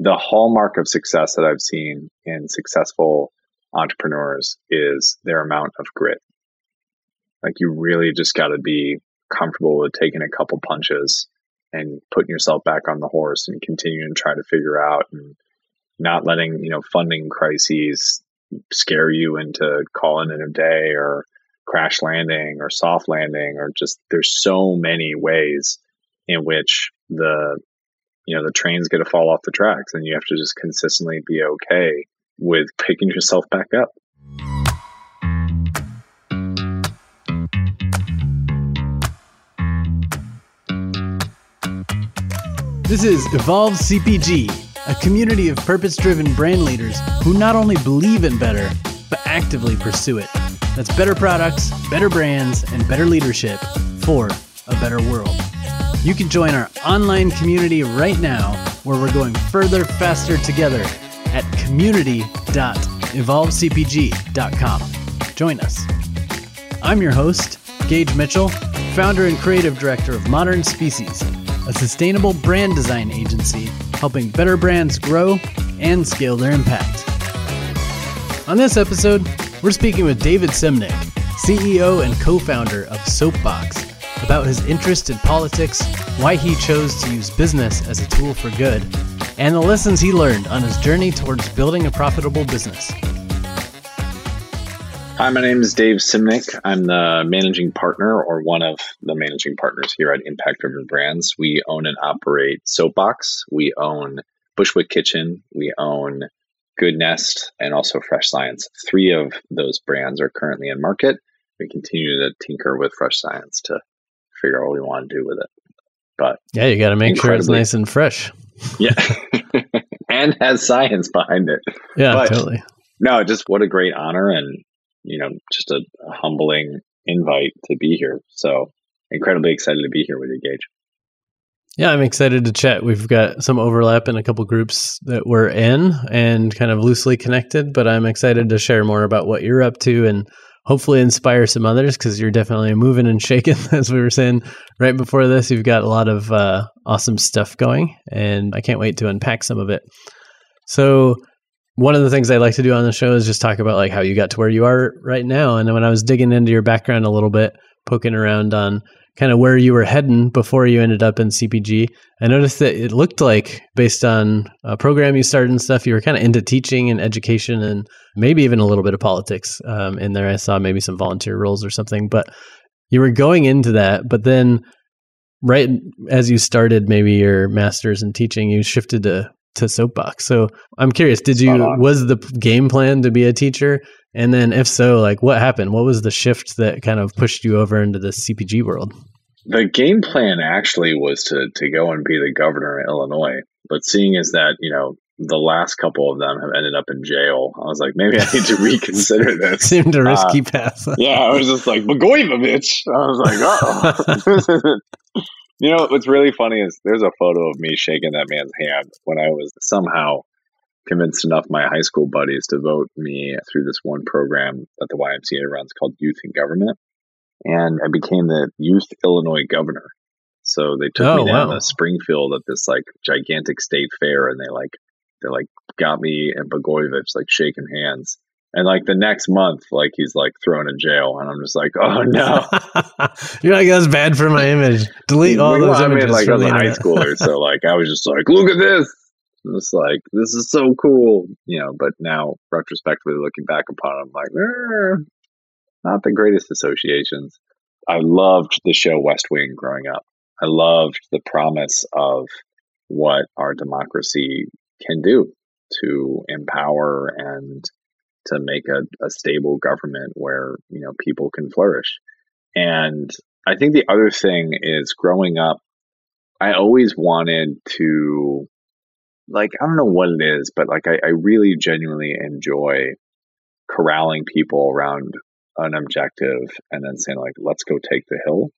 the hallmark of success that I've seen in successful entrepreneurs is their amount of grit. Like you really just got to be comfortable with taking a couple punches and putting yourself back on the horse and continuing to try to figure out and not letting, you know, funding crises scare you into calling it a day or crash landing or soft landing or just there's so many ways in which the you know the train's going to fall off the tracks and you have to just consistently be okay with picking yourself back up This is Evolve CPG, a community of purpose driven brand leaders who not only believe in better, but actively pursue it. That's better products, better brands, and better leadership for a better world. You can join our online community right now where we're going further, faster together at community.evolvecpg.com. Join us. I'm your host, Gage Mitchell, founder and creative director of Modern Species, a sustainable brand design agency helping better brands grow and scale their impact. On this episode, we're speaking with David Simnick, CEO and co founder of Soapbox, about his interest in politics, why he chose to use business as a tool for good, and the lessons he learned on his journey towards building a profitable business. Hi, my name is Dave Simnick. I'm the managing partner or one of the managing partners here at Impact Driven Brands. We own and operate Soapbox. We own Bushwick Kitchen. We own Good Nest and also Fresh Science. Three of those brands are currently in market. We continue to tinker with Fresh Science to figure out what we want to do with it. But yeah, you got to make sure it's nice and fresh. Yeah. and has science behind it. Yeah, but, totally. No, just what a great honor and you know, just a, a humbling invite to be here. So incredibly excited to be here with you, Gage. Yeah, I'm excited to chat. We've got some overlap in a couple groups that we're in and kind of loosely connected, but I'm excited to share more about what you're up to and hopefully inspire some others because you're definitely moving and shaking, as we were saying right before this. You've got a lot of uh, awesome stuff going, and I can't wait to unpack some of it. So, one of the things I like to do on the show is just talk about like how you got to where you are right now. And when I was digging into your background a little bit, poking around on kind of where you were heading before you ended up in CPG, I noticed that it looked like based on a program you started and stuff, you were kind of into teaching and education and maybe even a little bit of politics um, in there. I saw maybe some volunteer roles or something, but you were going into that, but then right as you started maybe your master's in teaching, you shifted to to soapbox. So I'm curious, did you was the game plan to be a teacher? And then if so, like what happened? What was the shift that kind of pushed you over into the CPG world? The game plan actually was to to go and be the governor of Illinois. But seeing as that, you know, the last couple of them have ended up in jail. I was like, maybe I need to reconsider this. Seemed a risky uh, path. yeah, I was just like, Blagojevich. I was like, oh. You know what's really funny is there's a photo of me shaking that man's hand when I was somehow convinced enough my high school buddies to vote me through this one program that the YMCA runs called Youth in Government. And I became the Youth Illinois Governor. So they took oh, me down wow. to Springfield at this like gigantic state fair and they like they like got me and Blagojevich like shaking hands. And like the next month, like he's like thrown in jail, and I'm just like, oh no! You're like that's bad for my image. Delete all well, those I images. Mean, like I was a high schooler, so like I was just like, look at this. It's like this is so cool, you know. But now, retrospectively looking back upon it, I'm like, eh, not the greatest associations. I loved the show West Wing growing up. I loved the promise of what our democracy can do to empower and to make a, a stable government where you know people can flourish. And I think the other thing is growing up, I always wanted to like I don't know what it is, but like I, I really genuinely enjoy corralling people around an objective and then saying like let's go take the hill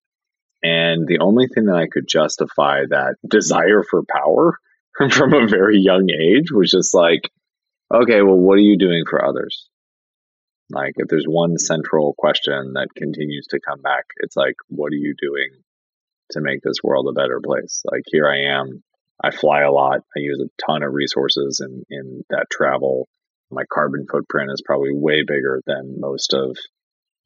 and the only thing that i could justify that desire for power from a very young age was just like okay, well, what are you doing for others? Like, if there's one central question that continues to come back, it's like, what are you doing to make this world a better place? Like, here I am. I fly a lot. I use a ton of resources in, in that travel. My carbon footprint is probably way bigger than most of,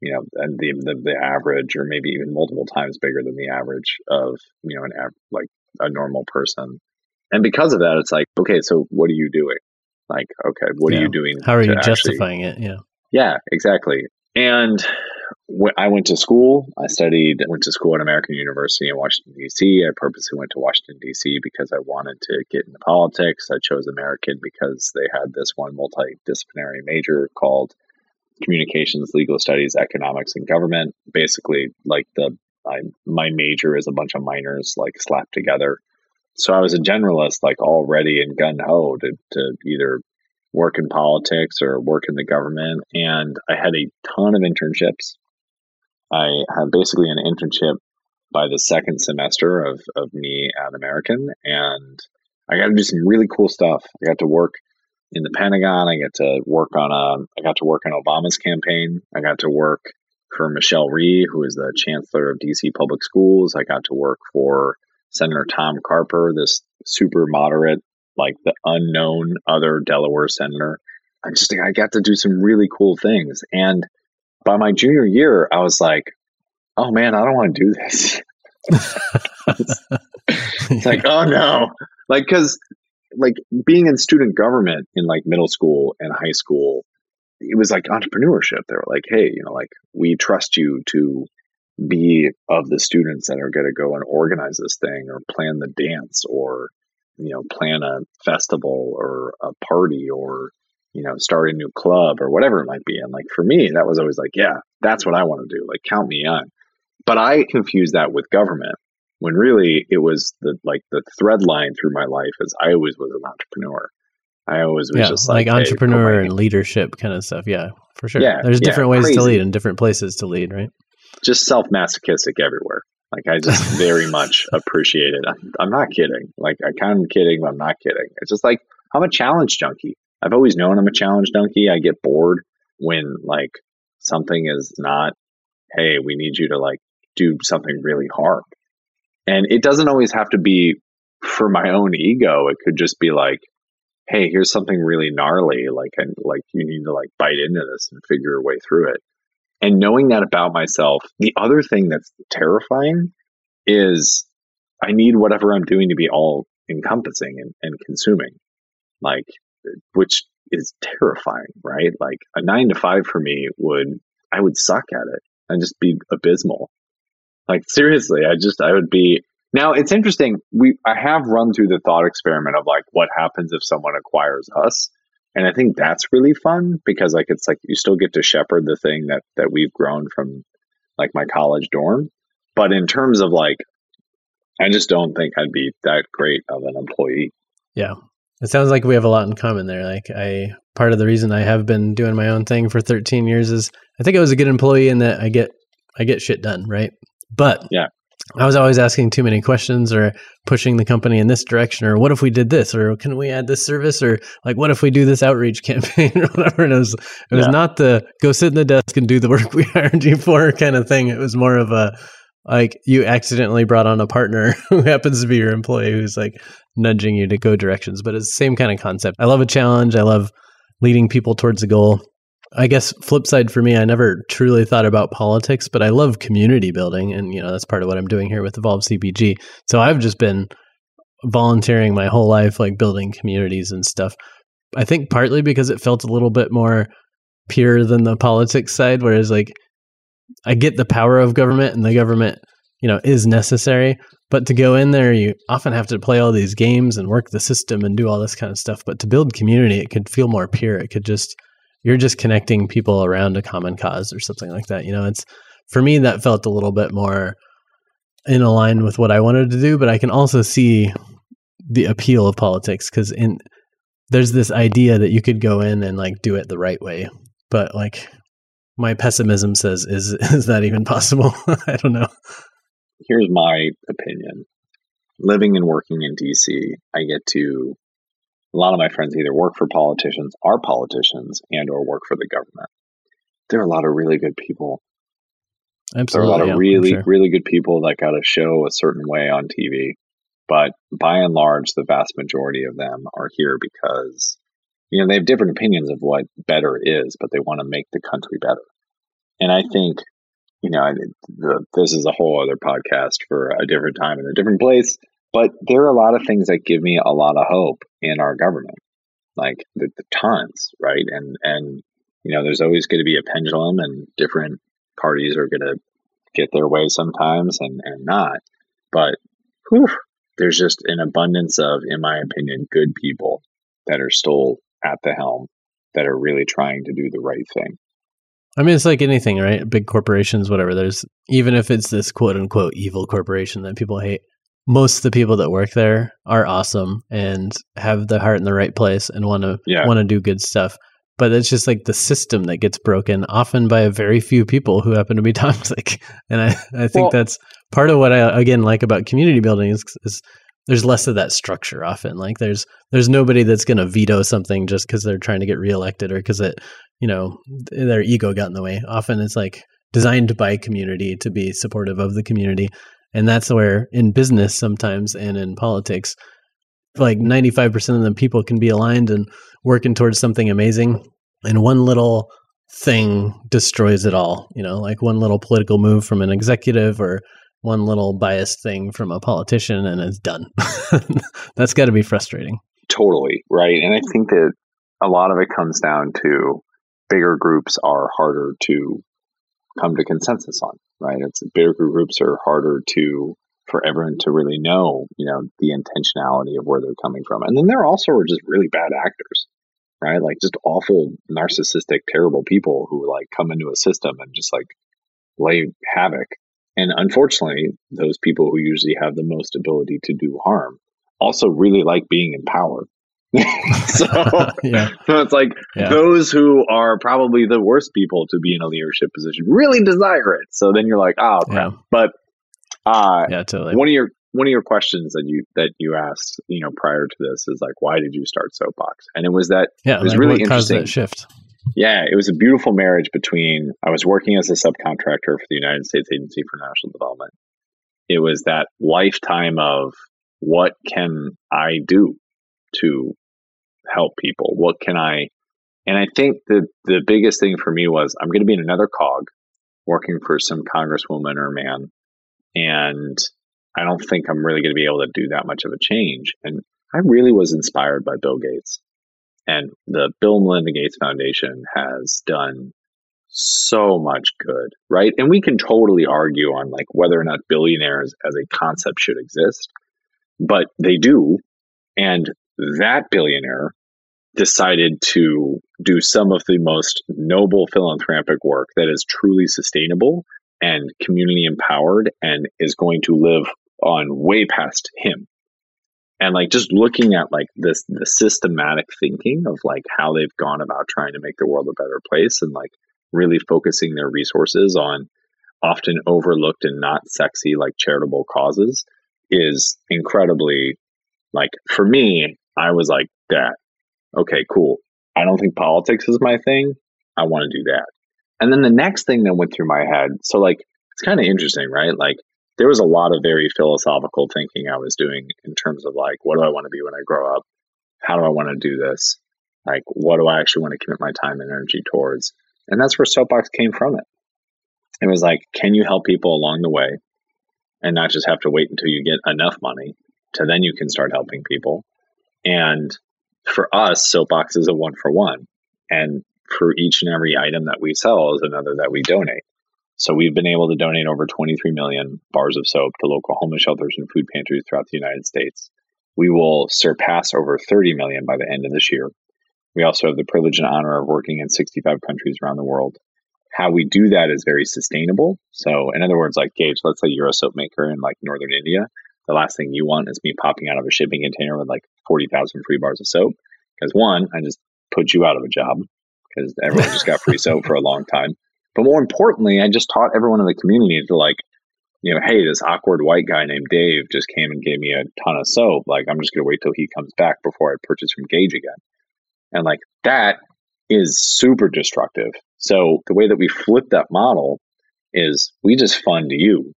you know, and the, the, the average, or maybe even multiple times bigger than the average of, you know, an av- like a normal person. And because of that, it's like, okay, so what are you doing? Like, okay, what Yeah. are you doing? How are you actually- justifying it? Yeah. yeah, exactly. And when I went to school, I studied, went to school at American University in Washington, D.C. I purposely went to Washington, D.C. because I wanted to get into politics. I chose American because they had this one multidisciplinary major called Communications, Legal Studies, Economics, and Government. Basically, like the I, my major is a bunch of minors like slapped together. So I was a generalist, like already in gun ho to, to either work in politics or work in the government. And I had a ton of internships. I had basically an internship by the second semester of, of me at American. And I got to do some really cool stuff. I got to work in the Pentagon. I got to work on a, I got to work on Obama's campaign. I got to work for Michelle Rhee, who is the chancellor of DC public schools. I got to work for Senator Tom Carper, this super moderate like the unknown other Delaware senator. I just I got to do some really cool things. And by my junior year, I was like, oh man, I don't want to do this. It's like, oh no. Like, cause like being in student government in like middle school and high school, it was like entrepreneurship. They were like, hey, you know, like we trust you to be of the students that are going to go and organize this thing or plan the dance or you know plan a festival or a party or you know start a new club or whatever it might be. And like for me that was always like yeah that's what i want to do. Like count me on but i confused that with government when really it was the like the thread line through my life is i always was an entrepreneur i always was yeah, just like, like, entrepreneur my- and leadership kind of stuff. Yeah, for sure. Yeah, There's yeah, different ways to lead and different places to lead, right? just self masochistic everywhere. Like I just very much appreciate it. I'm, I'm not kidding. Like I kind of kidding, but I'm not kidding. It's just like I'm a challenge junkie. I've always known I'm a challenge junkie. I get bored when like something is not, hey, we need you to like do something really hard. And it doesn't always have to be for my own ego. It could just be like, hey, here's something really gnarly. Like, and like you need to like bite into this and figure your way through it. And knowing that about myself, the other thing that's terrifying is I need whatever I'm doing to be all encompassing and, and consuming, like, which is terrifying, right? Like a nine to five for me would, I would suck at it and just be abysmal. Like seriously, I just, I would be, now it's interesting. We, I have run through the thought experiment of like, what happens if someone acquires us? And I think that's really fun because like, it's like you still get to shepherd the thing that, that we've grown from like my college dorm. But in terms of like, I just don't think I'd be that great of an employee. Yeah. It sounds like we have a lot in common there. Like I part of the reason I have been doing my own thing for 13 years is I think I was a good employee in that I get I get shit done, right? But Yeah. I was always asking too many questions or pushing the company in this direction or what if we did this or can we add this service or like what if we do this outreach campaign or whatever and it was it was Yeah. not the go sit in the desk and do the work we hired you for kind of thing. It was more of a like you accidentally brought on a partner who happens to be your employee who's like nudging you to go directions, but it's the same kind of concept. I love a challenge. I love leading people towards a goal. I guess flip side for me, I never truly thought about politics, but I love community building, and you know that's part of what I'm doing here with Evolve CPG. So I've just been volunteering my whole life, like building communities and stuff. I think partly because it felt a little bit more pure than the politics side, whereas like I get the power of government, and the government, you know, is necessary. But to go in there, you often have to play all these games and work the system and do all this kind of stuff. But to build community, it could feel more pure. It could just you're just connecting people around a common cause or something like that. You know, it's for me that felt a little bit more in line with what I wanted to do, but I can also see the appeal of politics because in there's this idea that you could go in and like do it the right way, but like my pessimism says is is that even possible? I don't know. Here's my opinion. Living and working in DC, I get to a lot of my friends either work for politicians, are politicians, and or work for the government. There are a lot of really good people. There are a lot of yeah, I'm really, sure. really good people that got to show a certain way on TV. But by and large, the vast majority of them are here because, you know, they have different opinions of what better is, but they want to make the country better. And I think, you know, the, this is a whole other podcast for a different time in a different place, but there are a lot of things that give me a lot of hope in our government, like the, the tons, right? And, and, you know, there's always going to be a pendulum and different parties are going to get their way sometimes and, and not. But whew, there's just an abundance of, in my opinion, good people that are still at the helm that are really trying to do the right thing. I mean, it's like anything, right? Big corporations, whatever. There's even if it's this quote unquote evil corporation that people hate, most of the people that work there are awesome and have the heart in the right place and want to yeah. want to do good stuff. But it's just like the system that gets broken often by a very few people who happen to be toxic. And i, I think well, that's part of what i again like about community building is, is there's less of that structure often. Like there's there's nobody that's going to veto something just because they're trying to get reelected or because it you know their ego got in the way. Often it's like designed by community to be supportive of the community and that's where in business sometimes and in politics like 95% of the people can be aligned and working towards something amazing and one little thing destroys it all you know? Like one little political move from an executive or one little biased thing from a politician and it's done. That's got to be frustrating. Totally right? And i think that a lot of it comes down to bigger groups are harder to come to consensus on right it's bigger groups are harder to for everyone to really know, you know, the intentionality of where they're coming from. And then there also are just really bad actors, right? Like just awful, narcissistic, terrible people who like come into a system and just like lay havoc. And unfortunately, those people who usually have the most ability to do harm also really like being in power. so, yeah. so it's like yeah. those who are probably the worst people to be in a leadership position really desire it. So then you're like, oh crap. Yeah. But uh, yeah, totally. One of your one of your questions that you that you asked, you know, prior to this is like, why did you start Soapbox? And it was that yeah, it was like really interesting shift. Yeah, it was a beautiful marriage between I was working as a subcontractor for the United States Agency for International Development. It was that lifetime of what can I do to help people? What can I and I think the the biggest thing for me was I'm going to be in another cog working for some congresswoman or man and I don't think I'm really going to be able to do that much of a change. And I really was inspired by Bill Gates. And the Bill Melinda Gates Foundation has done so much good, right? And we can totally argue on like whether or not billionaires as a concept should exist, but they do. And that billionaire decided to do some of the most noble philanthropic work that is truly sustainable and community empowered and is going to live on way past him. And like just looking at like this the systematic thinking of like how they've gone about trying to make the world a better place and like really focusing their resources on often overlooked and not sexy like charitable causes is incredibly like for me i was like that okay cool i don't think politics is my thing i want to do that and then the next thing that went through my head, so like it's kind of interesting, right? Like there was a lot of very philosophical thinking I was doing in terms of like, what do I want to be when I grow up? How do I want to do this? Like, what do I actually want to commit my time and energy towards? And that's where Soapbox came from it. It was like, can you help people along the way and not just have to wait until you get enough money to then you can start helping people? And for us, Soapbox is a one for one. And for each and every item that we sell is another that we donate. So we've been able to donate over 23 million bars of soap to local homeless shelters and food pantries throughout the United States. We will surpass over 30 million by the end of this year. We also have the privilege and honor of working in 65 countries around the world. How we do that is very sustainable. So, in other words, like Gage, let's say you're a soap maker in like northern India. The last thing you want is me popping out of a shipping container with like 40,000 free bars of soap. Because one, I just put you out of a job because everyone just got free soap for a long time. But more importantly, I just taught everyone in the community to like, you know, hey, this awkward white guy named Dave just came and gave me a ton of soap. Like, I'm just going to wait till he comes back before I purchase from Gage again. And like that is super destructive. So the way that we flip that model is we just fund you.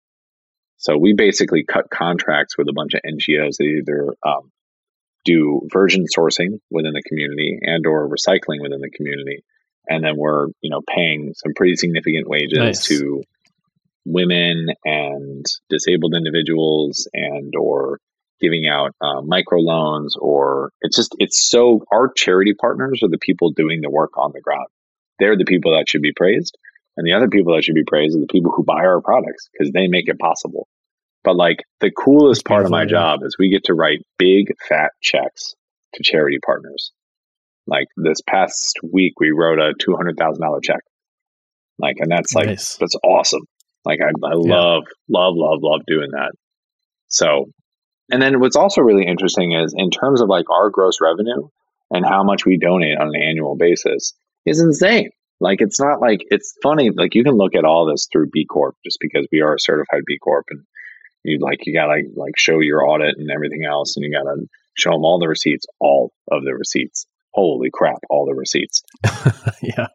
So we basically cut contracts with a bunch of NGOs that either um, do virgin sourcing within the community and or recycling within the community, and then we're you know paying some pretty significant wages Nice. to women and disabled individuals and or giving out uh, microloans or it's just it's so our charity partners are the people doing the work on the ground. They're the people that should be praised. And the other people that should be praised are the people who buy our products because they make it possible but like the coolest part of my job is we get to write big fat checks to charity partners like this past week we wrote a $200000 check like and that's like Nice. that's awesome like i, I love love love love doing that so and then what's also really interesting is in terms of like our gross revenue and how much we donate on an annual basis is insane. Like it's not like it's funny. Like you can look at all this through B Corp just because we are a certified B Corp and you like you gotta like show your audit and everything else and you gotta show them all the receipts, all of the receipts. Holy crap, all the receipts. yeah.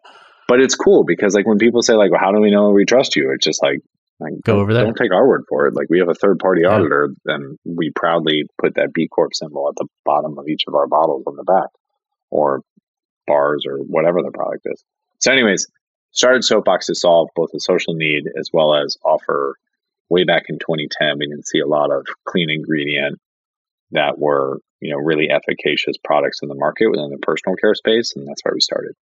But it's cool because like when people say like, well, how do we know we trust you? It's just like, like Go over there. Don't take our word for it. Like we have a third party Yeah. auditor, and we proudly put that B Corp symbol at the bottom of each of our bottles on the back, or bars, or whatever the product is. So, anyways, started Soapbox to solve both a social need as well as offer. Way back in 2010, we didn't see a lot of clean ingredient that were you know really efficacious products in the market within the personal care space, and that's why we started.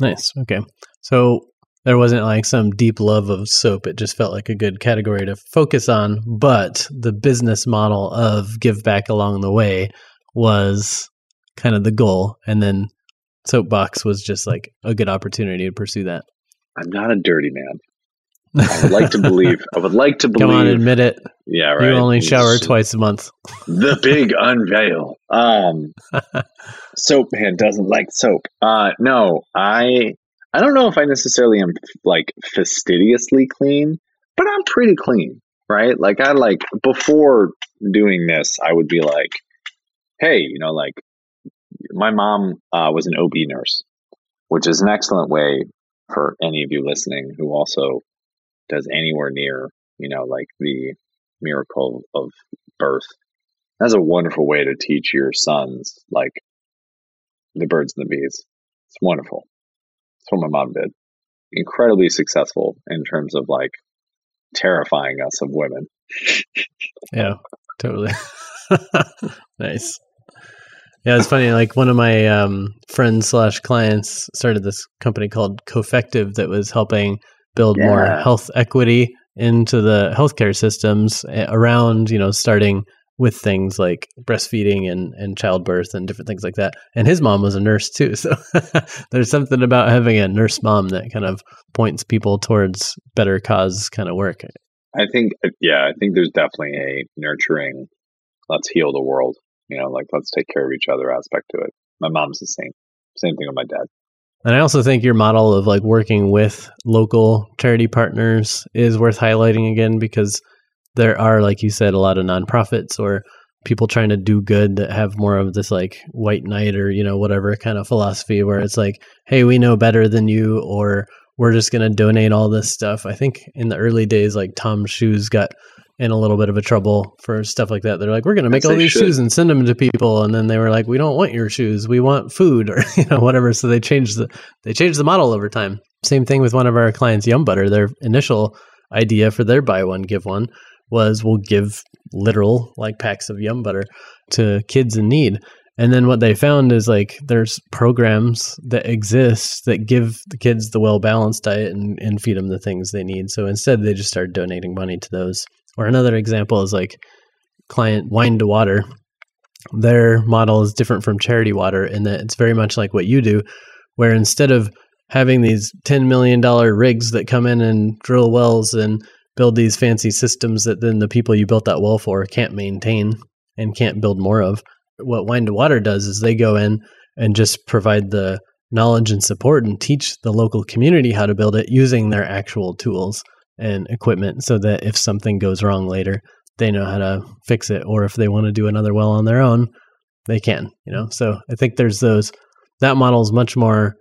Nice. Okay. So there wasn't like some deep love of soap. It just felt like a good category to focus on. But the business model of give back along the way was kind of the goal. And then Soapbox was just like a good opportunity to pursue that. I'm not a dirty man. I would like to believe. I would like to believe. Come on, admit it. yeah, right. You only shower twice a month. The big unveil. Um, soap man doesn't like soap. Uh, no, I. I don't know if I necessarily am like fastidiously clean, but I'm pretty clean, right? Like I like before doing this, I would be like, hey, you know, like my mom uh, was an OB nurse, which is an excellent way for any of you listening who also does anywhere near, you know, like the miracle of birth. That's a wonderful way to teach your sons, like the birds and the bees. It's wonderful. That's what my mom did. Incredibly successful in terms of like terrifying us of women. Yeah, totally. nice. Yeah, it's funny. Like one of my um, friends slash clients started this company called Cofective that was helping build more health equity into the healthcare systems eh, around, you know, starting with things like breastfeeding and, and childbirth and different things like that. And his mom was a nurse too. So there's something about having a nurse mom that kind of points people towards better cause kind of work. I think, yeah, I think there's definitely a nurturing, let's heal the world, you know, like let's take care of each other aspect to it. My mom's the same. Same thing with my dad. And I also think your model of like working with local charity partners is worth highlighting again because there are, like you said, a lot of nonprofits or people trying to do good that have more of this like white knight or, you know, whatever kind of philosophy where it's like, hey, we know better than you or we're just going to donate all this stuff. I think in the early days, like Tom's Shoes got in a little bit of a trouble for stuff like that. They're like, we're going to make all these should. shoes and send them to people, and then they were like, we don't want your shoes, we want food or you know whatever. So they changed the they changed the model over time. Same thing with one of our clients, Yum Butter. Their initial idea for their buy one give one was we'll give literal like packs of Yum Butter to kids in need. And then what they found is like there's programs that exist that give the kids the well balanced diet and, and feed them the things they need. So instead, they just started donating money to those. Or another example is like client Wine to Water. Their model is different from Charity Water in that it's very much like what you do, where instead of having these $10 million rigs that come in and drill wells and build these fancy systems that then the people you built that well for can't maintain and can't build more of, what Wine to Water does is they go in and just provide the knowledge and support and teach the local community how to build it using their actual tools and equipment so that if something goes wrong later, they know how to fix it. Or if they want to do another well on their own, they can, you know? So I think there's those, that model is much more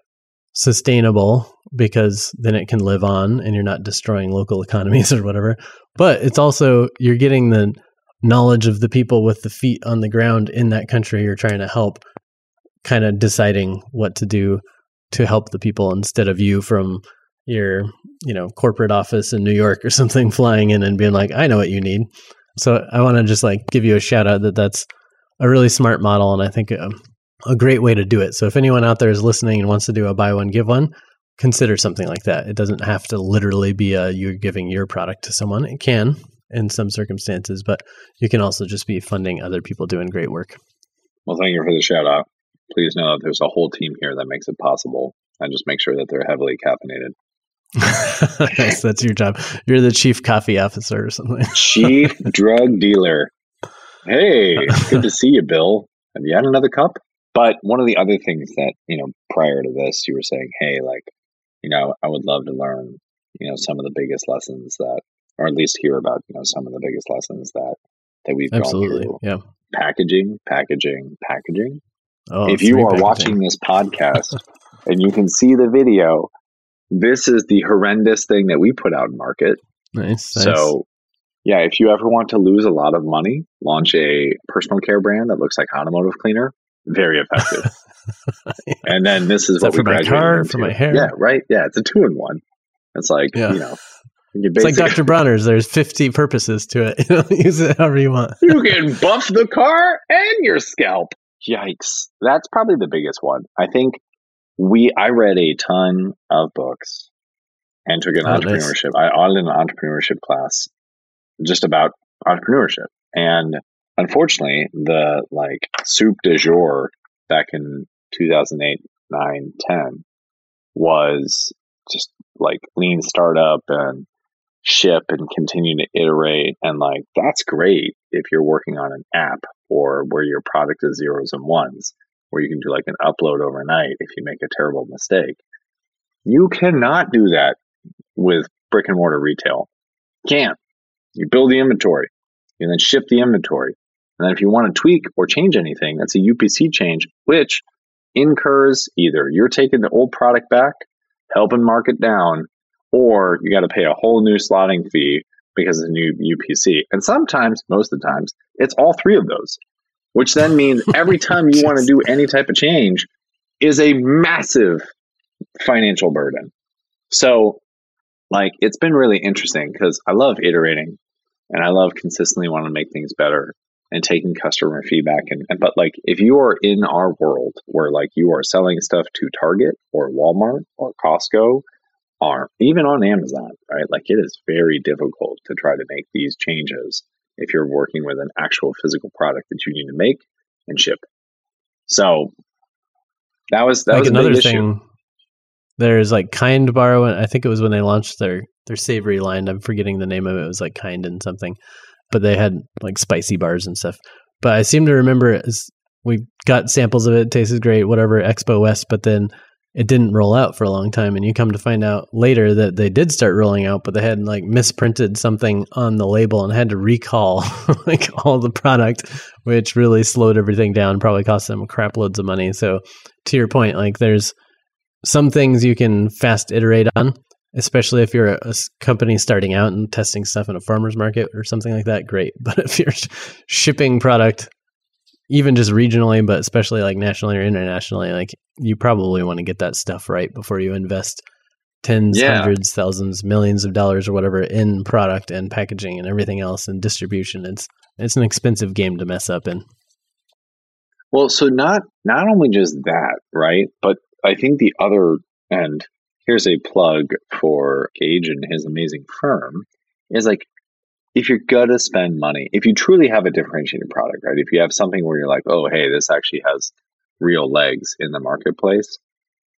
sustainable because then it can live on and you're not destroying local economies or whatever. but it's also you're getting the knowledge of the people with the feet on the ground in that country you're trying to help kind of deciding what to do to help the people instead of you from your you know corporate office in New York or something flying in and being like I know what you need. So I want to just like give you a shout out that that's a really smart model and I think a, a great way to do it. So if anyone out there is listening and wants to do a buy one give one, consider something like that. It doesn't have to literally be a you're giving your product to someone. It can in some circumstances, but you can also just be funding other people doing great work. Well, thank you for the shout out. Please know that there's a whole team here that makes it possible and just make sure that they're heavily caffeinated. yes, that's your job. You're the chief coffee officer or something. chief drug dealer. Hey, good to see you, Bill. Have you had another cup? But one of the other things that, you know, prior to this, you were saying, hey, like, you know, I would love to learn, you know, some of the biggest lessons that, or at least hear about, you know, some of the biggest lessons that, that we've Absolutely. gone through. Yeah. Packaging, packaging, packaging. Oh, if you are watching this podcast and you can see the video, this is the horrendous thing that we put out in market. Nice. nice. So, yeah, if you ever want to lose a lot of money, launch a personal care brand that looks like automotive cleaner. Very effective. yeah. And then this is, is what we for my car, for my hair. Yeah, right. Yeah, it's a two in one. It's like yeah. you know, it's like Dr. Bronner's. There's 50 purposes to it. Use it however you want. you can buff the car and your scalp. Yikes! That's probably the biggest one. I think we I read a ton of books and took an oh, entrepreneurship. Nice. I audited an entrepreneurship class just about entrepreneurship. And unfortunately, the like soup de jour back in 2008, 9, 10 was just like lean startup and ship and continue to iterate. And like, that's great if you're working on an app or where your product is zeros and ones, where you can do like an upload overnight if you make a terrible mistake. You cannot do that with brick and mortar retail. Can't. You build the inventory. You then ship the inventory. And then if you want to tweak or change anything, that's a UPC change, which incurs either you're taking the old product back, helping mark it down, or you got to pay a whole new slotting fee because of the new UPC. And sometimes, most of the times, it's all three of those, which then means every time you want to do any type of change is a massive financial burden. So like it's been really interesting because I love iterating and I love consistently wanting to make things better and taking customer feedback and, and but like if you are in our world where like you are selling stuff to Target or Walmart or Costco or even on Amazon, right? Like it is very difficult to try to make these changes if you're working with an actual physical product that you need to make and ship. So that was that like was another thing. Issue. There's like Kind Bar. I think it was when they launched their their savory line. I'm forgetting the name of it. It was like Kind and something, but they had like spicy bars and stuff. But I seem to remember as we got samples of it. it tasted great, whatever Expo West. But then it didn't roll out for a long time, and you come to find out later that they did start rolling out, but they had like misprinted something on the label and had to recall like all the product, which really slowed everything down. Probably cost them crap loads of money. So to your point, like there's some things you can fast iterate on, especially if you're a, company starting out and testing stuff in a farmer's market or something like that. Great. But if you're shipping product, even just regionally, but especially like nationally or internationally, like you probably want to get that stuff right before you invest tens, yeah. hundreds, thousands, millions of dollars or whatever in product and packaging and everything else and distribution. It's it's an expensive game to mess up in. Well, so not not only just that, right? But I think the other, and here's a plug for Gage and his amazing firm, is like if you're gonna spend money, if you truly have a differentiated product, right? If you have something where you're like, oh, hey, this actually has real legs in the marketplace,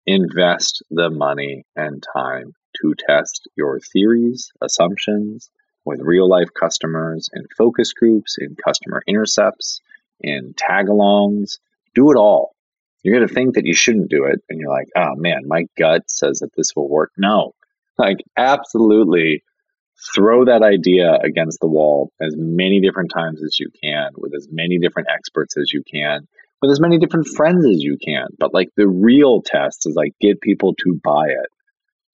invest the money and time to test your theories, assumptions with real life customers in focus groups, in customer intercepts, in tag alongs. Do it all you're going to think that you shouldn't do it. And you're like, oh man, my gut says that this will work. No, like absolutely throw that idea against the wall as many different times as you can with as many different experts as you can with as many different friends as you can. But like the real test is like get people to buy it.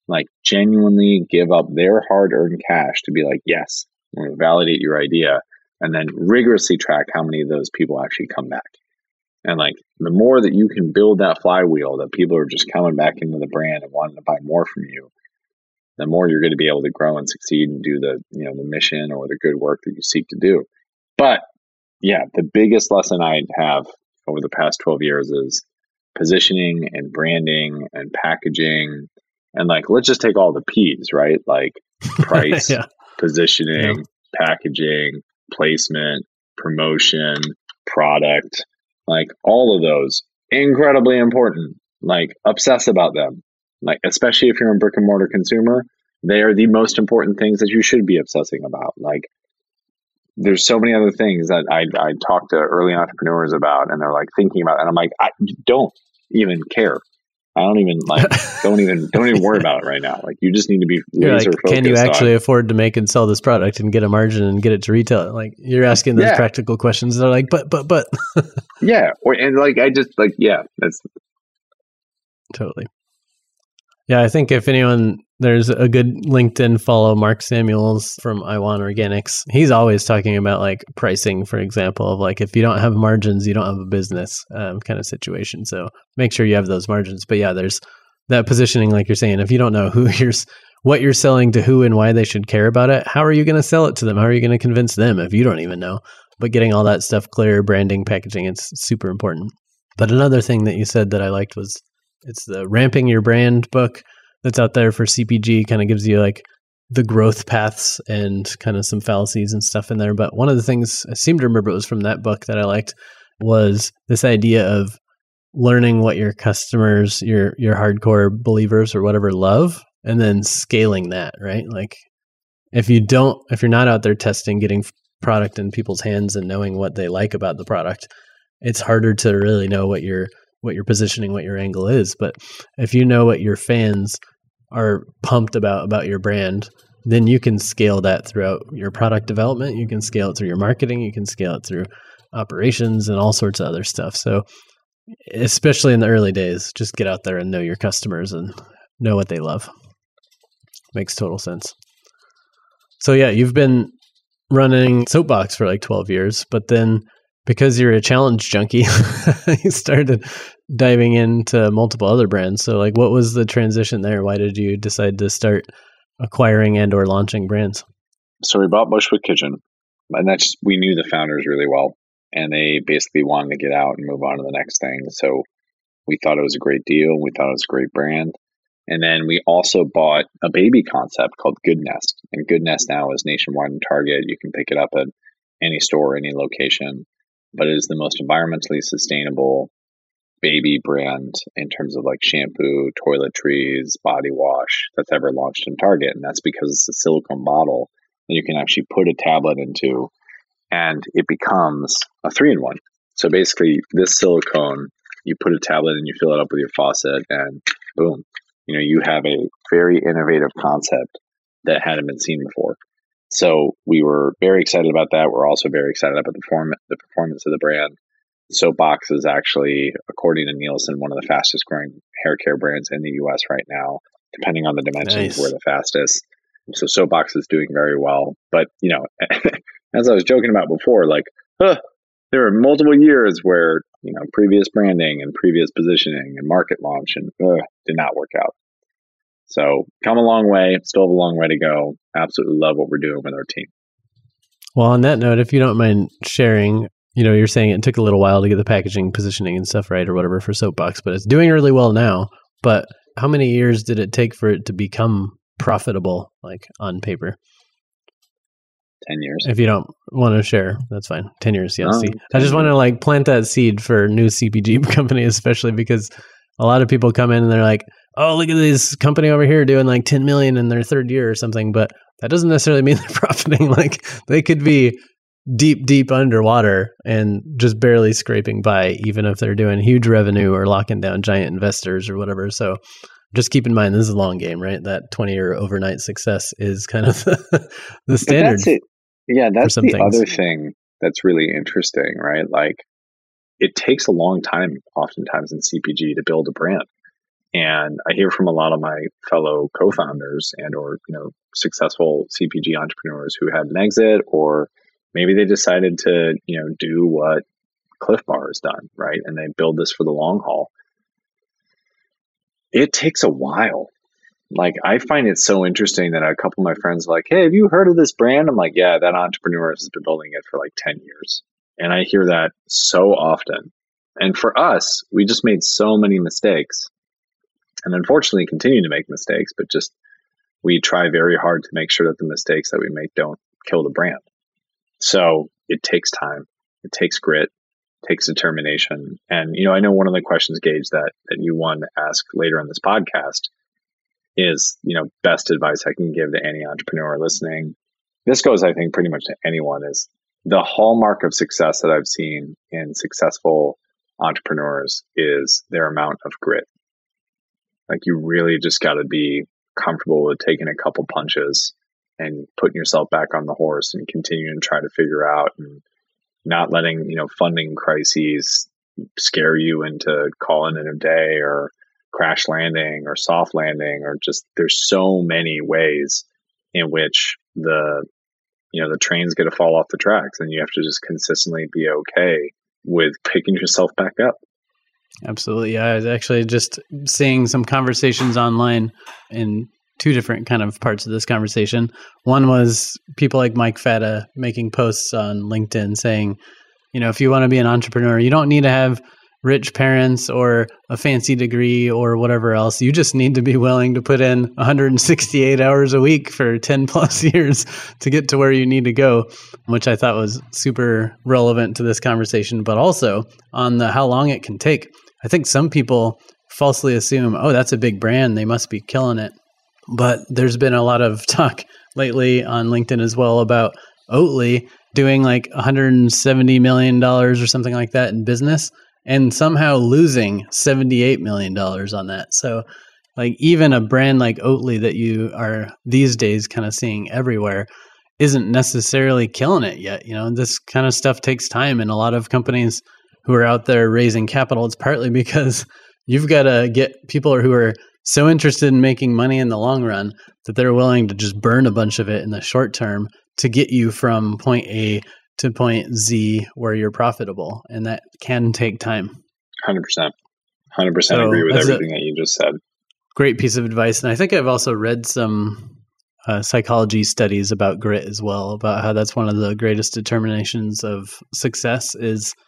Like genuinely give up their hard earned cash to be like, yes, we're validate your idea, and then rigorously track how many of those people actually come back. And like the more that you can build that flywheel that people are just coming back into the brand and wanting to buy more from you, the more you're going to be able to grow and succeed and do the you know the mission or the good work that you seek to do. But yeah, the biggest lesson I have over the past 12 years is positioning and branding and packaging and like let's just take all the P's, right? Like price, yeah. positioning, yeah. packaging, placement, promotion, product, like all of those incredibly important. Like obsess about them. Like especially if you're a brick and mortar consumer, they are the most important things that you should be obsessing about. Like there's so many other things that I I talk to early entrepreneurs about, and they're like thinking about, and I'm like, I don't even care. I don't even like don't even don't even worry about it right now. Like you just need to be laser like, Can you actually on, afford to make and sell this product and get a margin and get it to retail? Like you're asking those yeah. practical questions. They're like, but but but. yeah, or and like I just like yeah, that's totally. Yeah, I think if anyone there's a good LinkedIn follow, Mark Samuels from iWant Organics. He's always talking about like pricing, for example, of like if you don't have margins, you don't have a business um, kind of situation. So make sure you have those margins. But yeah, there's that positioning, like you're saying. If you don't know who you're, what you're selling to who and why they should care about it, how are you going to sell it to them? How are you going to convince them if you don't even know? But getting all that stuff clear, branding, packaging, it's super important. But another thing that you said that I liked was it's the ramping your brand book that's out there for CPG kind of gives you like the growth paths and kind of some fallacies and stuff in there. But one of the things I seem to remember it was from that book that I liked was this idea of learning what your customers, your your hardcore believers or whatever love, and then scaling that, right? Like if you don't if you're not out there testing, getting product in people's hands and knowing what they like about the product, it's harder to really know what your what your positioning, what your angle is. But if you know what your fans are pumped about about your brand, then you can scale that throughout your product development. You can scale it through your marketing. You can scale it through operations and all sorts of other stuff. So, especially in the early days, just get out there and know your customers and know what they love. Makes total sense. So, yeah, you've been running Soapbox for like 12 years, but then because you're a challenge junkie, you started diving into multiple other brands. So like what was the transition there? Why did you decide to start acquiring and or launching brands? So we bought Bushwick Kitchen and that's we knew the founders really well and they basically wanted to get out and move on to the next thing. So we thought it was a great deal. We thought it was a great brand. And then we also bought a baby concept called Good Nest. And Good Nest now is nationwide in Target. You can pick it up at any store, any location but it is the most environmentally sustainable baby brand in terms of like shampoo, toiletries, body wash that's ever launched in Target. And that's because it's a silicone bottle that you can actually put a tablet into and it becomes a three in one. So basically, this silicone, you put a tablet and you fill it up with your faucet, and boom, you know, you have a very innovative concept that hadn't been seen before. So we were very excited about that. We're also very excited about the, perform- the performance of the brand. Soapbox is actually, according to Nielsen, one of the fastest growing hair care brands in the US right now. Depending on the dimensions, nice. we're the fastest. So Soapbox is doing very well. But, you know, as I was joking about before, like, huh, there are multiple years where, you know, previous branding and previous positioning and market launch and uh, did not work out. So come a long way, still have a long way to go. Absolutely love what we're doing with our team. Well, on that note, if you don't mind sharing, you know, you're saying it took a little while to get the packaging, positioning, and stuff right, or whatever for Soapbox, but it's doing really well now. But how many years did it take for it to become profitable, like on paper? 10 years. If you don't want to share, that's fine. 10 years, yeah. Oh, see, I just want to like plant that seed for new CPG company, especially because a lot of people come in and they're like, oh, look at this company over here doing like 10 million in their third year or something. But that doesn't necessarily mean they're profiting. Like they could be deep, deep underwater and just barely scraping by, even if they're doing huge revenue or locking down giant investors or whatever. So just keep in mind, this is a long game, right? That 20 year overnight success is kind of the, standard. That's yeah, that's the things. other thing that's really interesting, right? Like it takes a long time, oftentimes in CPG, to build a brand And I hear from a lot of my fellow co-founders and or, you know, successful CPG entrepreneurs who had an exit or maybe they decided to, you know, do what Clif Bar has done, right? And they build this for the long haul. It takes a while. Like I find it so interesting that a couple of my friends like, "Hey, have you heard of this brand?" I'm like, "Yeah, that entrepreneur has been building it for like 10 years." And I hear that so often. And for us, we just made so many mistakes and unfortunately continue to make mistakes, but just we try very hard to make sure that the mistakes that we make don't kill the brand. So it takes time, it takes grit, it takes determination. And, you know, I know one of the questions, Gage, that, that you want to ask later in this podcast is, you know, best advice I can give to any entrepreneur listening. This goes, I think, pretty much to anyone is the hallmark of success that I've seen in successful entrepreneurs is their amount of grit like you really just got to be comfortable with taking a couple punches and putting yourself back on the horse and continuing to try to figure out and not letting, you know, funding crises scare you into calling it a day or crash landing or soft landing or just there's so many ways in which the you know the trains get to fall off the tracks and you have to just consistently be okay with picking yourself back up Absolutely. Yeah, I was actually just seeing some conversations online in two different kind of parts of this conversation. One was people like Mike Fata making posts on LinkedIn saying, you know, if you want to be an entrepreneur, you don't need to have rich parents or a fancy degree or whatever else. You just need to be willing to put in 168 hours a week for 10 plus years to get to where you need to go, which I thought was super relevant to this conversation, but also on the how long it can take. I think some people falsely assume, oh, that's a big brand. They must be killing it. But there's been a lot of talk lately on LinkedIn as well about Oatly doing like 170 million dollars or something like that in business and somehow losing 78 million dollars on that. So like even a brand like Oatly that you are these days kind of seeing everywhere isn't necessarily killing it yet. You know, this kind of stuff takes time and a lot of companies who are out there raising capital, it's partly because you've got to get people who are so interested in making money in the long run that they're willing to just burn a bunch of it in the short term to get you from point A to point Z where you're profitable. And that can take time. 100%. 100% so agree with everything that you just said. Great piece of advice. And I think I've also read some uh, psychology studies about grit as well, about how that's one of the greatest determinations of success is –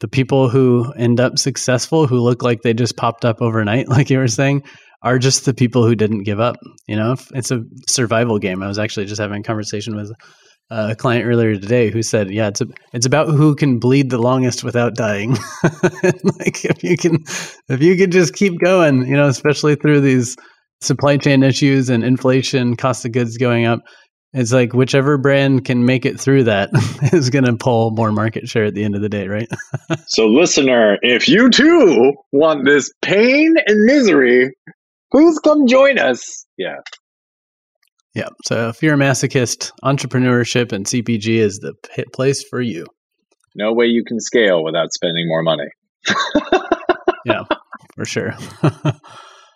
the people who end up successful who look like they just popped up overnight like you were saying are just the people who didn't give up you know? It's a survival game. I was actually just having a conversation with uh, a client earlier today who said yeah it's a, it's about who can bleed the longest without dying. Like if you can if you could just keep going you know especially through these supply chain issues and inflation cost of goods going up it's like whichever brand can make it through that is going to pull more market share at the end of the day, right? so, listener, if you too want this pain and misery, please come join us. Yeah. Yeah. So, if you're a masochist, entrepreneurship and CPG is the place for you. No way you can scale without spending more money. yeah, for sure.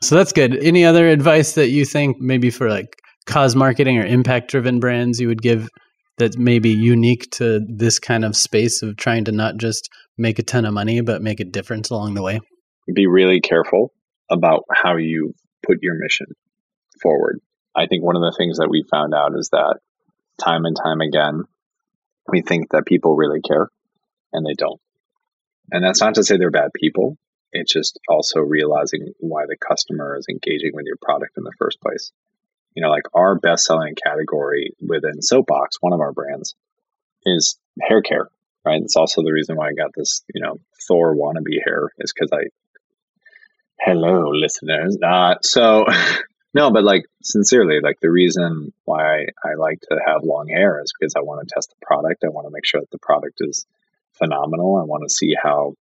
so, that's good. Any other advice that you think maybe for like cause marketing or impact driven brands you would give that's maybe unique to this kind of space of trying to not just make a ton of money but make a difference along the way? Be really careful about how you put your mission forward. I think one of the things that we found out is that time and time again we think that people really care and they don't. And that's not to say they're bad people it's just also realizing why the customer is engaging with your product in the first place you know, like our best selling category within Soapbox, one of our brands, is hair care, right? It's also the reason why I got this, you know, Thor wannabe hair is because I, hello, listeners. Uh, so, no, but like sincerely, like the reason why I like to have long hair is because I want to test the product. I want to make sure that the product is phenomenal. I want to see how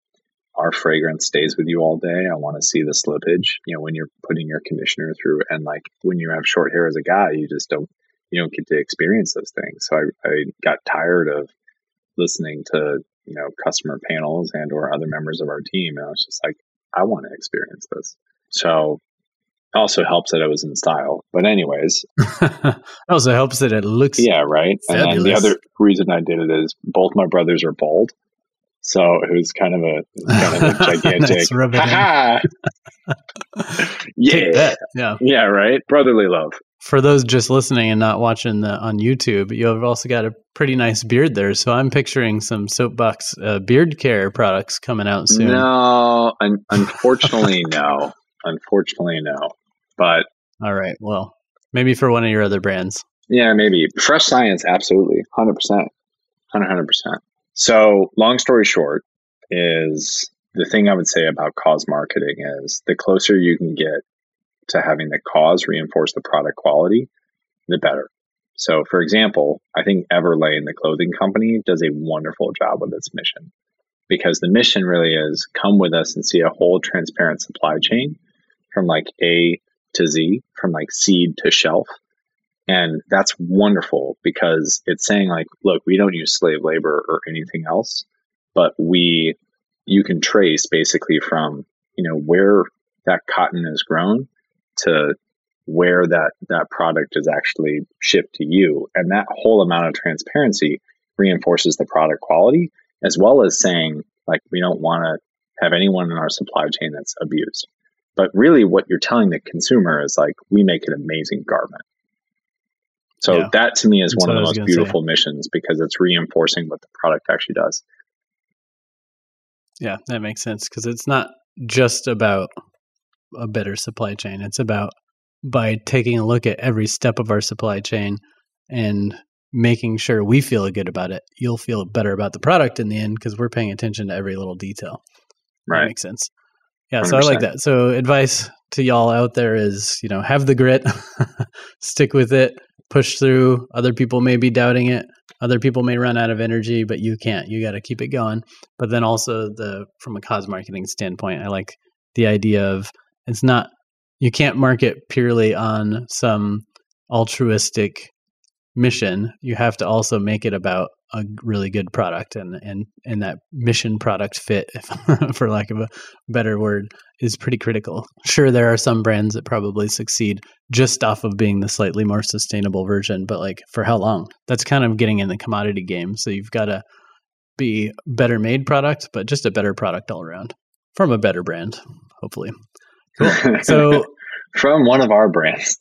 our fragrance stays with you all day. I want to see the slippage, you know, when you're putting your conditioner through. And like when you have short hair as a guy, you just don't, you don't get to experience those things. So I, I got tired of listening to, you know, customer panels and or other members of our team. And I was just like, I want to experience this. So also helps that it was in style. But anyways, also helps that it looks yeah right. Fabulous. And then the other reason I did it is both my brothers are bald, so it was kind of a kind of a gigantic yeah yeah yeah right brotherly love. For those just listening and not watching the on YouTube, you have also got a pretty nice beard there. So I'm picturing some soapbox uh, beard care products coming out soon. No, un- unfortunately, no. Unfortunately, no. But all right, well, maybe for one of your other brands. Yeah, maybe Fresh Science, absolutely, hundred percent, hundred percent. So, long story short, is the thing I would say about cause marketing is the closer you can get to having the cause reinforce the product quality, the better. So, for example, I think Everlane, the clothing company, does a wonderful job with its mission because the mission really is come with us and see a whole transparent supply chain from like A to Z, from like seed to shelf. And that's wonderful because it's saying like, look, we don't use slave labor or anything else, but we, you can trace basically from, you know, where that cotton is grown to where that, that product is actually shipped to you. And that whole amount of transparency reinforces the product quality as well as saying like, we don't want to have anyone in our supply chain that's abused. But really, what you're telling the consumer is like, we make an amazing garment. So yeah. that to me is That's one of the most beautiful say. missions because it's reinforcing what the product actually does. Yeah, that makes sense because it's not just about a better supply chain. It's about by taking a look at every step of our supply chain and making sure we feel good about it, you'll feel better about the product in the end because we're paying attention to every little detail. Right. That makes sense. Yeah, 100%. so I like that. So advice to y'all out there is, you know, have the grit, stick with it, push through. Other people may be doubting it. Other people may run out of energy, but you can't. You got to keep it going. But then also the from a cause marketing standpoint, I like the idea of it's not you can't market purely on some altruistic mission. You have to also make it about a really good product and and and that mission product fit for lack of a better word is pretty critical. Sure there are some brands that probably succeed just off of being the slightly more sustainable version but like for how long? That's kind of getting in the commodity game so you've got to be better made product but just a better product all around from a better brand hopefully. Cool. So from one of our brands.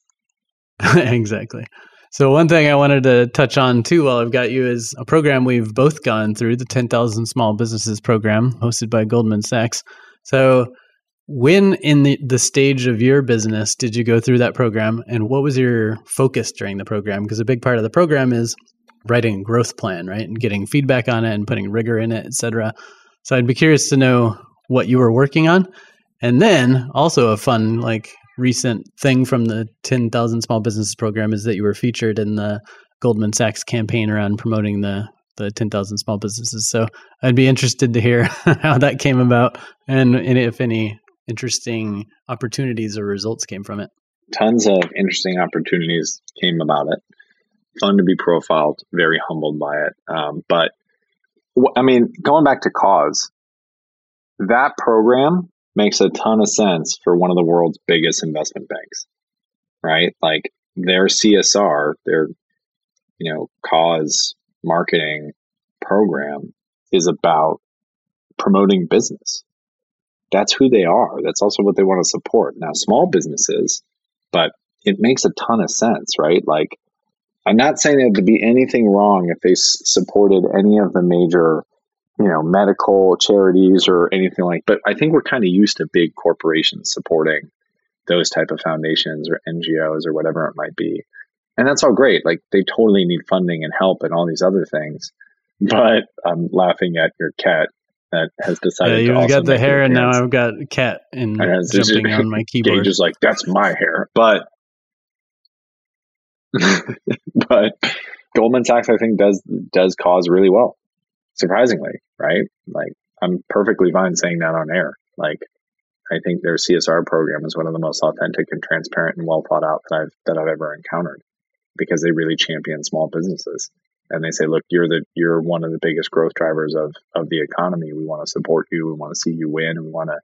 Exactly so one thing I wanted to touch on too while I've got you is a program we've both gone through, the 10,000 Small Businesses program hosted by Goldman Sachs. So when in the, the stage of your business did you go through that program and what was your focus during the program? Because a big part of the program is writing a growth plan, right? And getting feedback on it and putting rigor in it, et cetera. So I'd be curious to know what you were working on. And then also a fun like recent thing from the 10,000 Small Businesses program is that you were featured in the Goldman Sachs campaign around promoting the the 10,000 small businesses. So I'd be interested to hear how that came about and, and if any interesting opportunities or results came from it. Tons of interesting opportunities came about it. Fun to be profiled, very humbled by it. Um, but I mean, going back to cause, that program makes a ton of sense for one of the world's biggest investment banks, right? Like their CSR, their, you know, cause marketing program is about promoting business. That's who they are. That's also what they want to support. Now, small businesses, but it makes a ton of sense, right? Like, I'm not saying there to be anything wrong if they supported any of the major you know medical charities or anything like but i think we're kind of used to big corporations supporting those type of foundations or ngos or whatever it might be. And that's all great like they totally need funding and help and all these other things but i'm laughing at your cat that has decided yeah, you've got the hair and now i've got a cat and jumping on my keyboard. Gage is like that's my hair but but goldman sachs i think does does cause really well surprisingly, right? Like I'm perfectly fine saying that on air. Like I think their CSR program is one of the most authentic and transparent and well thought out that I've that I've ever encountered because they really champion small businesses. And they say, look, you're the you're one of the biggest growth drivers of of the economy. We want to support you. We want to see you win. And we want to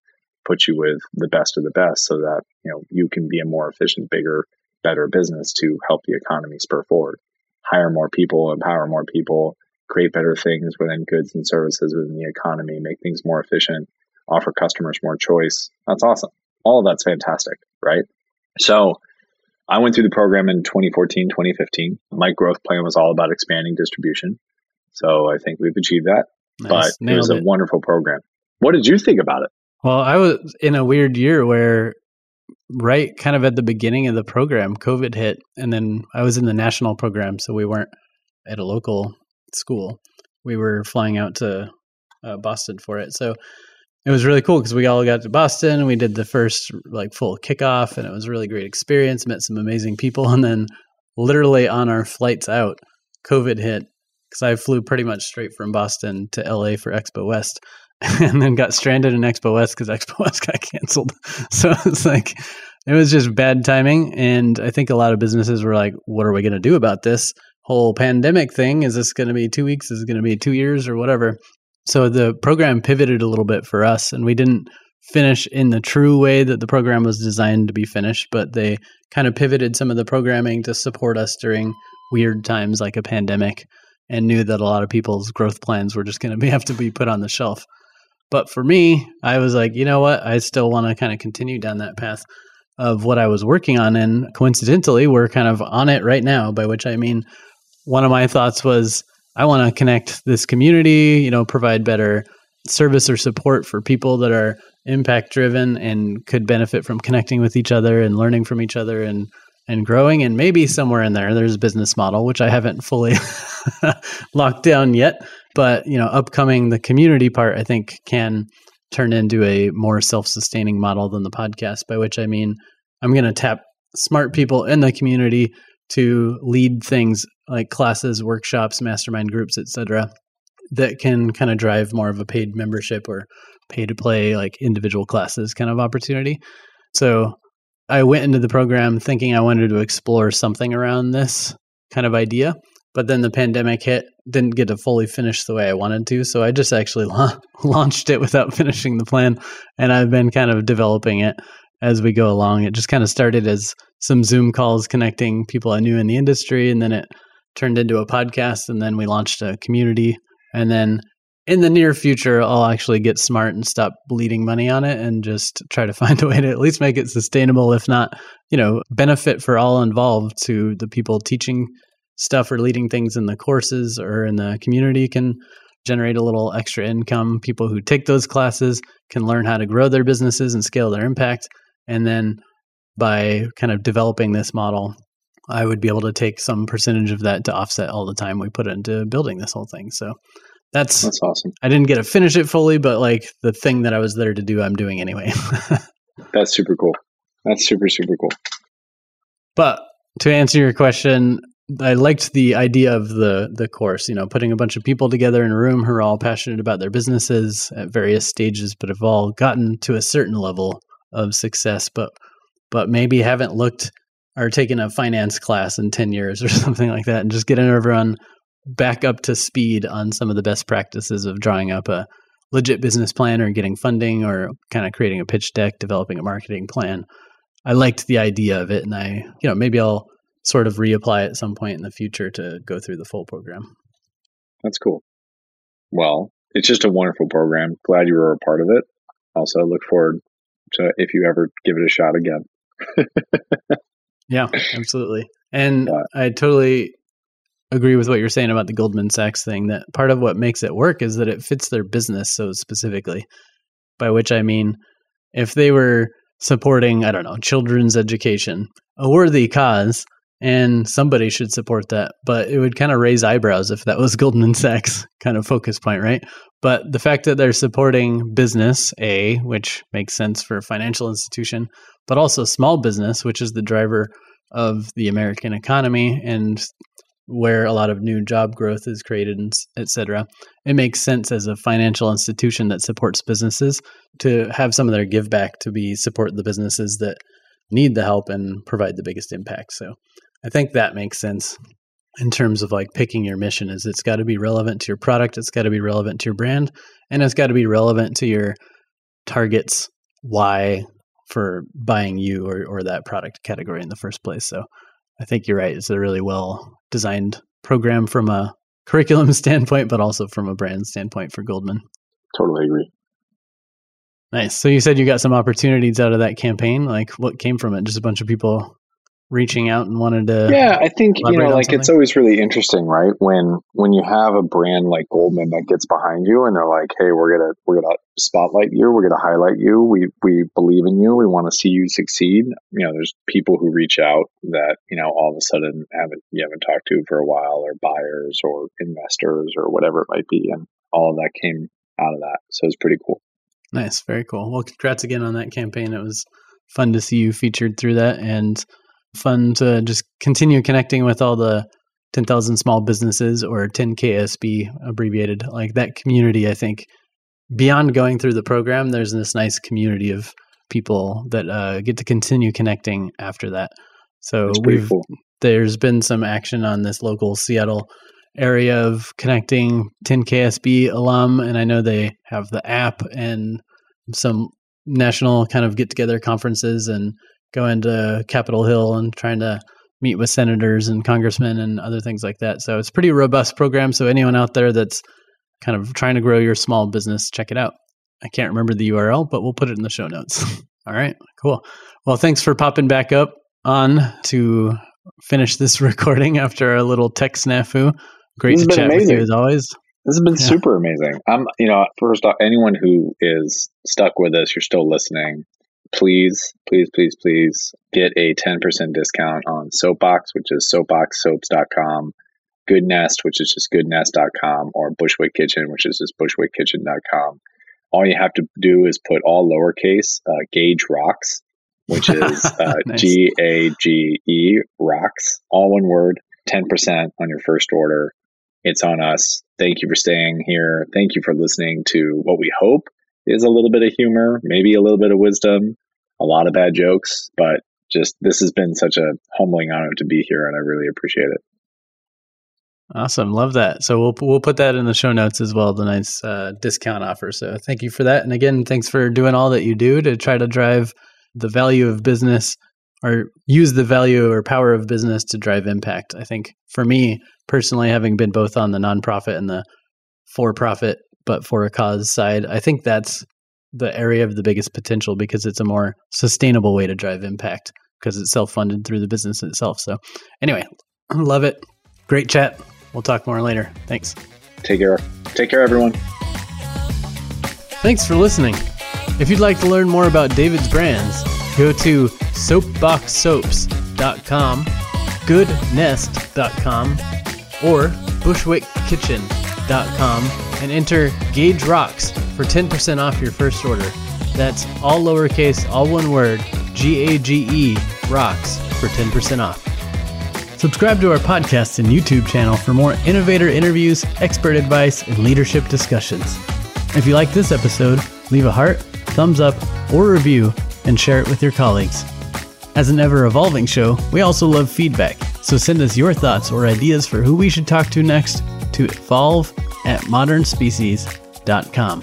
put you with the best of the best so that, you know, you can be a more efficient, bigger, better business to help the economy spur forward. Hire more people, empower more people, create better things within goods and services within the economy, make things more efficient, offer customers more choice. That's awesome. All of that's fantastic, right? So I went through the program in 2014, 2015. My growth plan was all about expanding distribution. So I think we've achieved that. Nice. But it was a it. wonderful program. What did you think about it? Well, I was in a weird year where right kind of at the beginning of the program, COVID hit, and then I was in the national program, so we weren't at a local school. We were flying out to uh, Boston for it. So it was really cool because we all got to Boston and we did the first like full kickoff and it was a really great experience. Met some amazing people and then literally on our flights out, COVID hit because I flew pretty much straight from Boston to LA for Expo West and then got stranded in Expo West because Expo West got canceled. So it's like it was just bad timing. And I think a lot of businesses were like, "What are we going to do about this whole pandemic thing? Is this going to be two weeks? Is it going to be two years or whatever?" So the program pivoted a little bit for us, and we didn't finish in the true way that the program was designed to be finished, but they kind of pivoted some of the programming to support us during weird times like a pandemic and knew that a lot of people's growth plans were just going to have to be put on the shelf. But for me, I was like, you know what? I still want to kind of continue down that path of what I was working on and coincidentally, we're kind of on it right now, by which I mean one of my thoughts was I want to connect this community, you know, provide better service or support for people that are impact driven and could benefit from connecting with each other and learning from each other and and growing and maybe somewhere in there there's a business model which I haven't fully locked down yet but you know upcoming the community part I think can turn into a more self-sustaining model than the podcast by which I mean I'm going to tap smart people in the community to lead things like classes, workshops, mastermind groups, etc., that can kind of drive more of a paid membership or pay to play like individual classes kind of opportunity. So I went into the program thinking I wanted to explore something around this kind of idea, but then the pandemic hit, didn't get to fully finish the way I wanted to. So I just actually la- launched it without finishing the plan, and I've been kind of developing it as we go along. It just kind of started as some Zoom calls connecting people I knew in the industry, and then it turned into a podcast, and then we launched a community, and then in the near future, I'll actually get smart and stop bleeding money on it and just try to find a way to at least make it sustainable, if not, you know, benefit for all involved to the people teaching stuff or leading things in the courses or in the community can generate a little extra income. People who take those classes can learn how to grow their businesses and scale their impact. And then by kind of developing this model, I would be able to take some percentage of that to offset all the time we put into building this whole thing. So that's that's awesome. I didn't get to finish it fully, but like the thing that I was there to do, I'm doing anyway. that's super cool. That's super super cool. But to answer your question, I liked the idea of the the course. You know, putting a bunch of people together in a room who are all passionate about their businesses at various stages, but have all gotten to a certain level of success, but but maybe haven't looked or taken a finance class in 10 years or something like that and just getting everyone back up to speed on some of the best practices of drawing up a legit business plan or getting funding or kind of creating a pitch deck, developing a marketing plan. I liked the idea of it and I, you know, maybe I'll sort of reapply at some point in the future to go through the full program. That's cool. Well, it's just a wonderful program. Glad you were a part of it. Also, look forward to if you ever give it a shot again. yeah, absolutely. And I totally agree with what you're saying about the Goldman Sachs thing that part of what makes it work is that it fits their business so specifically. By which I mean, if they were supporting, I don't know, children's education, a worthy cause, and somebody should support that. But it would kind of raise eyebrows if that was Goldman Sachs kind of focus point, right? But the fact that they're supporting business, A, which makes sense for a financial institution, but also small business, which is the driver of the American economy and where a lot of new job growth is created, et cetera. It makes sense as a financial institution that supports businesses to have some of their give back to be support the businesses that need the help and provide the biggest impact. So I think that makes sense in terms of like picking your mission is it's got to be relevant to your product, it's got to be relevant to your brand, and it's got to be relevant to your targets why for buying you or, or that product category in the first place. So I think you're right. It's a really well designed program from a curriculum standpoint, but also from a brand standpoint for Goldman. Totally agree. Nice. So you said you got some opportunities out of that campaign. Like what came from it? Just a bunch of people reaching out and wanted to yeah i think you know like it's always really interesting right? When when you have a brand like goldman that gets behind you and they're like hey we're gonna we're gonna spotlight you we're gonna highlight you we we believe in you we want to see you succeed. You know there's people who reach out that you know all of a sudden haven't you haven't talked to for a while or buyers or investors or whatever it might be and all of that came out of that. So it's pretty cool. Nice. Very cool. Well congrats again on that campaign. It was fun to see you featured through that and fun to just continue connecting with all the 10,000 small businesses or 10KSB abbreviated. Like that community, I think, beyond going through the program, there's this nice community of people that uh, get to continue connecting after that. So we've cool. there's been some action on this local Seattle area of connecting 10KSB alum, and I know they have the app and some national kind of get together conferences and going to Capitol Hill and trying to meet with senators and congressmen and other things like that. So it's a pretty robust program. So anyone out there that's kind of trying to grow your small business, check it out. I can't remember the URL, but we'll put it in the show notes. All right, cool. Well, thanks for popping back up on to finish this recording after a little tech snafu. Great to chat amazing. with you as always. This has been yeah. super amazing. I'm, you know, first off, anyone who is stuck with us, you're still listening please, please, please, please get a 10% discount on Soapbox, which is soapboxsoaps.com, Good Nest, which is just goodnest.com, or Bushwick Kitchen, which is just bushwickkitchen.com. All you have to do is put all lowercase uh, Gage Rocks, which is uh, G A G E Rocks, all one word, 10% on your first order. It's on us. Thank you for staying here. Thank you for listening to what we hope is a little bit of humor, maybe a little bit of wisdom, a lot of bad jokes, but just this has been such a humbling honor to be here and I really appreciate it. Awesome, love that. So we'll we'll put that in the show notes as well, the nice uh, discount offer. So thank you for that, and again, thanks for doing all that you do to try to drive the value of business or use the value or power of business to drive impact. I think for me personally, having been both on the nonprofit and the for-profit but for a cause side, I think that's the area of the biggest potential because it's a more sustainable way to drive impact because it's self funded through the business itself. So, anyway, love it. Great chat. We'll talk more later. Thanks. Take care. Take care, everyone. Thanks for listening. If you'd like to learn more about David's brands, go to soapboxsoaps.com, goodnest.com, or bushwickkitchen.com and enter Gage Rocks for 10% off your first order. That's all lowercase, all one word, G A G E Rocks for 10% off. Subscribe to our podcast and YouTube channel for more innovator interviews, expert advice, and leadership discussions. If you like this episode, leave a heart, thumbs up, or review and share it with your colleagues. As an ever evolving show, we also love feedback, so send us your thoughts or ideas for who we should talk to next to evolve at modernspecies.com.